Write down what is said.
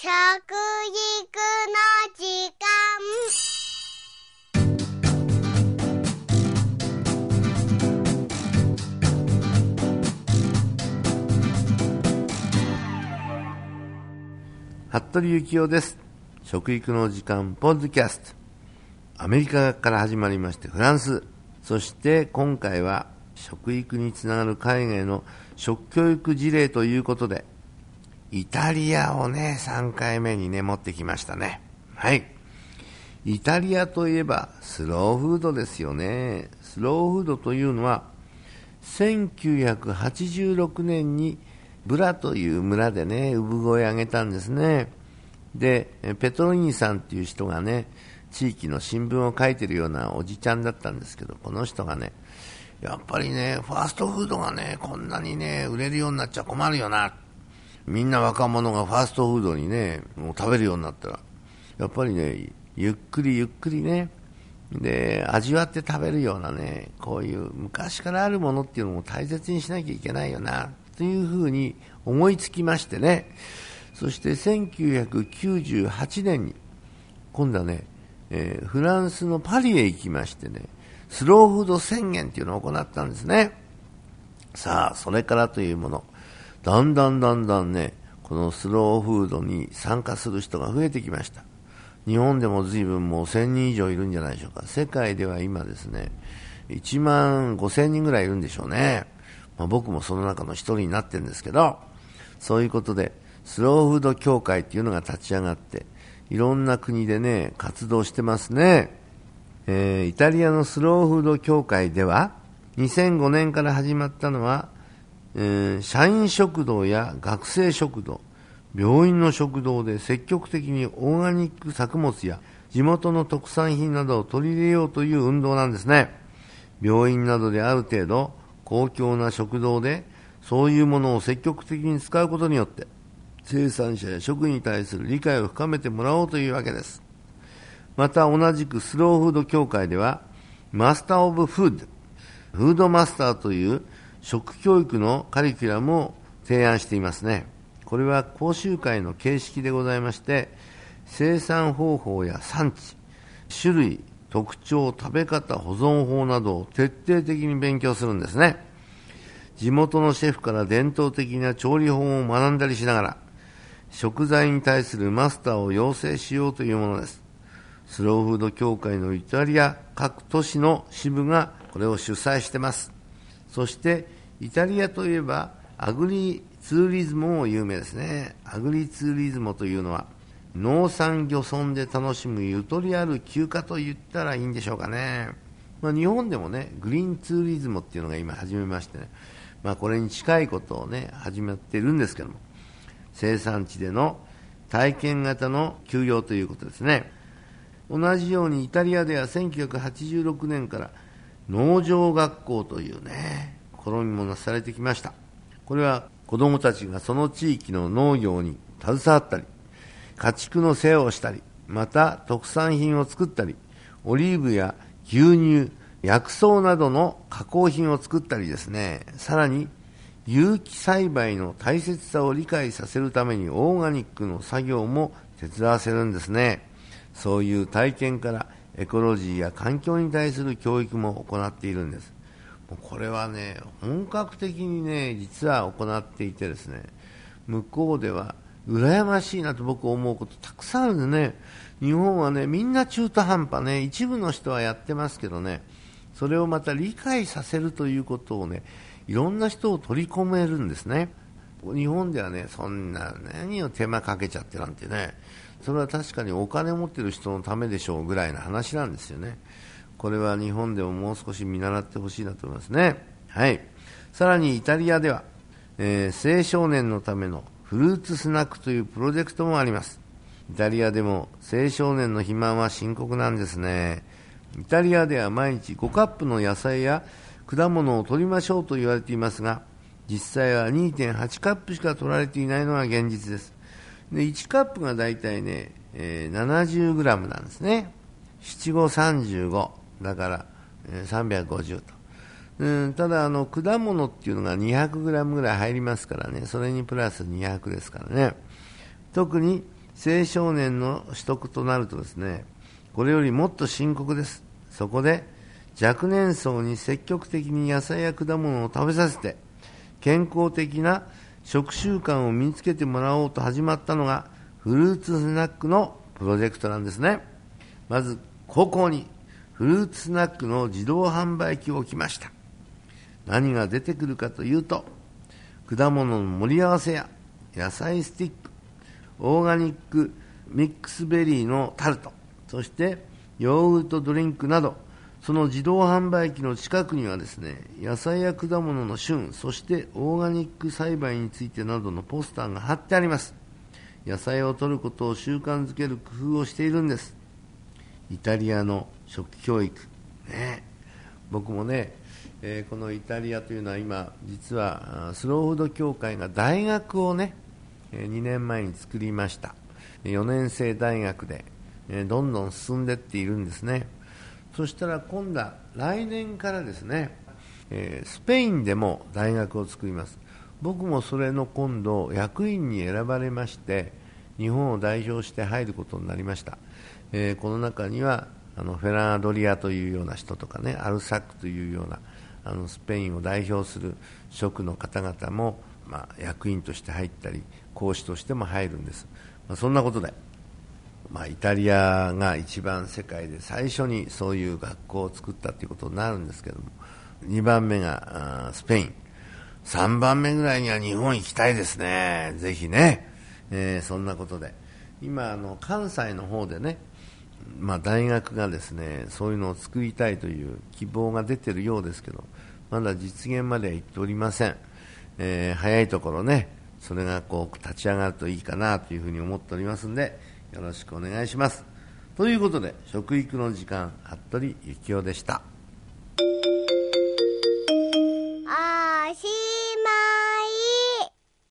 食育の時間。服部幸男です。食育の時間ポッドキャスト。アメリカから始まりましてフランス。そして今回は食育につながる海外の食教育事例ということでイタリアをね3回目にね持ってきましたねはいイタリアといえばスローフードですよねスローフードというのは1986年にブラという村でね、産声を上げたんですね。で、ペトロニーさんっていう人がね、地域の新聞を書いてるようなおじちゃんだったんですけど、この人がね、やっぱりね、ファーストフードがね、こんなにね、売れるようになっちゃ困るよな。みんな若者がファーストフードにね、もう食べるようになったら、やっぱりね、ゆっくりゆっくりね、で、味わって食べるようなね、こういう昔からあるものっていうのも大切にしなきゃいけないよな。というふうに思いつきましてね、そして1998年に、今度はね、えー、フランスのパリへ行きましてね、スローフード宣言っていうのを行ったんですね。さあ、それからというもの、だんだんだんだんね、このスローフードに参加する人が増えてきました。日本でも随分もう1000人以上いるんじゃないでしょうか。世界では今ですね、1万5000人ぐらいいるんでしょうね。まあ、僕もその中の一人になってるんですけど、そういうことで、スローフード協会っていうのが立ち上がって、いろんな国でね、活動してますね。えー、イタリアのスローフード協会では、2005年から始まったのは、えー、社員食堂や学生食堂、病院の食堂で積極的にオーガニック作物や地元の特産品などを取り入れようという運動なんですね。病院などである程度公共な食堂でそういうものを積極的に使うことによって生産者や食に対する理解を深めてもらおうというわけですまた同じくスローフード協会ではマスター・オブ・フードフードマスターという食教育のカリキュラムを提案していますねこれは講習会の形式でございまして生産方法や産地種類特徴、食べ方、保存法などを徹底的に勉強するんですね。地元のシェフから伝統的な調理法を学んだりしながら、食材に対するマスターを養成しようというものです。スローフード協会のイタリア各都市の支部がこれを主催してます。そして、イタリアといえば、アグリツーリズムも有名ですね。アグリツーリズムというのは、農産漁村で楽しむゆとりある休暇と言ったらいいんでしょうかね、まあ、日本でもねグリーンツーリズムっていうのが今始めましてね、まあ、これに近いことをね始めてるんですけども。生産地での体験型の休養ということですね。同じようにイタリアでは1986年から農場学校というね試みもなされてきましたこれは子どもたちがその地域の農業に携わったり家畜の世話をしたり、また特産品を作ったり、オリーブや牛乳、薬草などの加工品を作ったりですね、さらに有機栽培の大切さを理解させるためにオーガニックの作業も手伝わせるんですね。そういう体験からエコロジーや環境に対する教育も行っているんです。これはね、本格的にね、実は行っていてですね、向こうでは羨ましいなと僕思うことたくさんあるんでね、日本はね、みんな中途半端ね、一部の人はやってますけどね、それをまた理解させるということをね、いろんな人を取り込めるんですね。日本ではね、そんな何を手間かけちゃってなんてね、それは確かにお金持ってる人のためでしょうぐらいの話なんですよね。これは日本でももう少し見習ってほしいなと思いますね。はい。さらにイタリアでは、えー、青少年のためのフルーツスナックというプロジェクトもあります。イタリアでも青少年の肥満は深刻なんですね。イタリアでは毎日5カップの野菜や果物を取りましょうと言われていますが、実際は2.8カップしか取られていないのが現実です。で1カップがだいたいね、えー、70g なんですね。七五35だから、えー、350と。うん、ただあの果物っていうのが 200g ぐらい入りますからね。それにプラス200ですからね。特に青少年の取得となるとですねこれよりもっと深刻です。そこで若年層に積極的に野菜や果物を食べさせて健康的な食習慣を身につけてもらおうと始まったのがフルーツスナックのプロジェクトなんですね。まず高校にフルーツスナックの自動販売機を置きました。何が出てくるかというと果物の盛り合わせや野菜スティックオーガニックミックスベリーのタルトそしてヨーグルトドリンクなどその自動販売機の近くにはですね野菜や果物の旬そしてオーガニック栽培についてなどのポスターが貼ってあります。野菜を取ることを習慣づける工夫をしているんです。イタリアの食教育。ね。僕もね、えー、このイタリアというのは今実はスローフード協会が大学をね2年前に作りました。4年生大学でどんどん進んでっているんですね。そしたら今度は来年からですねスペインでも大学を作ります。僕もそれの今度役員に選ばれまして日本を代表して入ることになりました、え、この中にはあのフェラードリアというような人とかねアルサックというようなあのスペインを代表する職の方々も、まあ、役員として入ったり講師としても入るんです、まあ、そんなことで、まあ、イタリアが一番世界で最初にそういう学校を作ったということになるんですけども2番目がスペイン。3番目ぐらいには日本行きたいですね。ぜひね、えー、そんなことで。今あの関西の方でねまあ、大学がですねそういうのを作りたいという希望が出ているようですけどまだ実現まではいっておりません、えー、早いところねそれがこう立ち上がるといいかなというふうに思っておりますのでよろしくお願いします。ということで食育の時間服部幸雄でした。